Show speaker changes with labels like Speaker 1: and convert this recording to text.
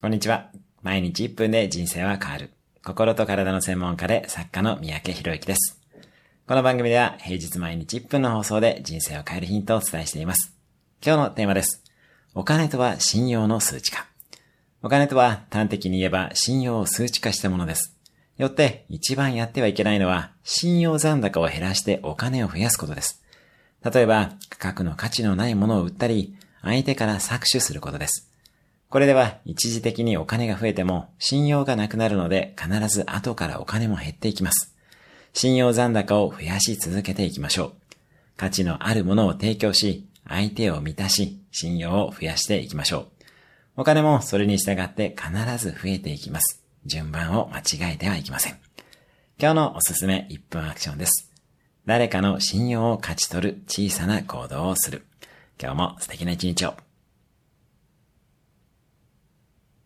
Speaker 1: こんにちは。毎日1分で人生は変わる。心と体の専門家で作家の三宅博之です。この番組では平日毎日1分の放送で人生を変えるヒントをお伝えしています。今日のテーマです。お金とは信用の数値化。お金とは端的に言えば信用を数値化したものです。よって一番やってはいけないのは信用残高を減らしてお金を増やすことです。例えば価格の価値のないものを売ったり相手から搾取することです。これでは一時的にお金が増えても信用がなくなるので必ず後からお金も減っていきます。信用残高を増やし続けていきましょう。価値のあるものを提供し、相手を満たし、信用を増やしていきましょう。お金もそれに従って必ず増えていきます。順番を間違えてはいけません。今日のおすすめ1分アクションです。誰かの信用を勝ち取る小さな行動をする。今日も素敵な一日を。